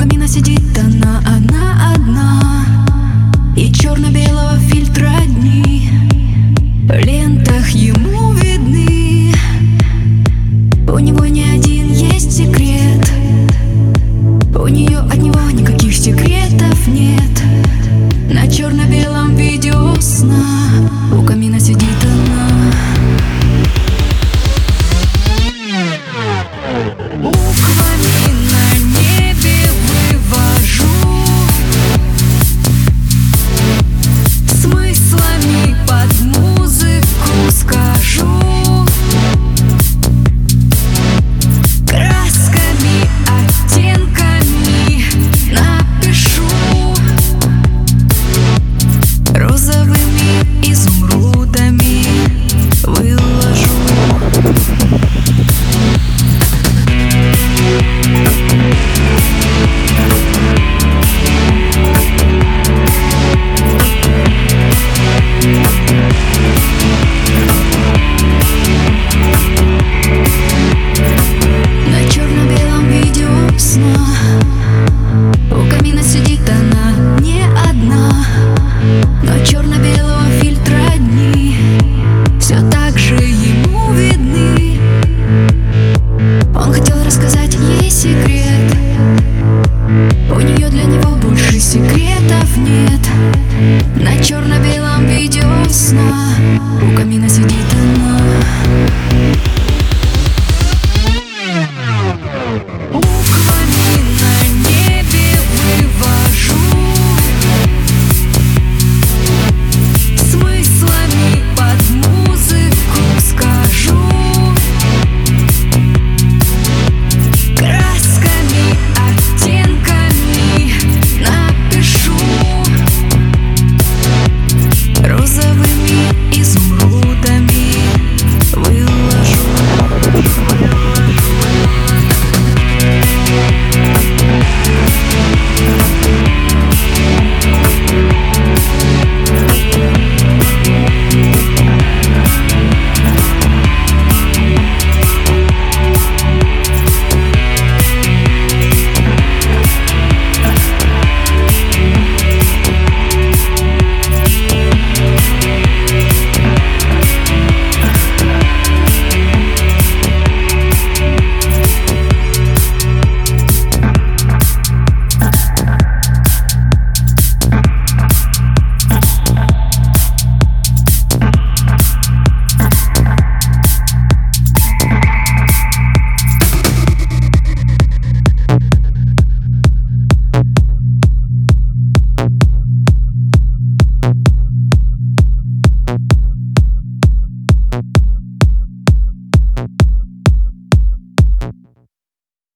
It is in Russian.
Камина сидит она, она одна. И черно-белый На черно-белом видео сна. У камина сидит она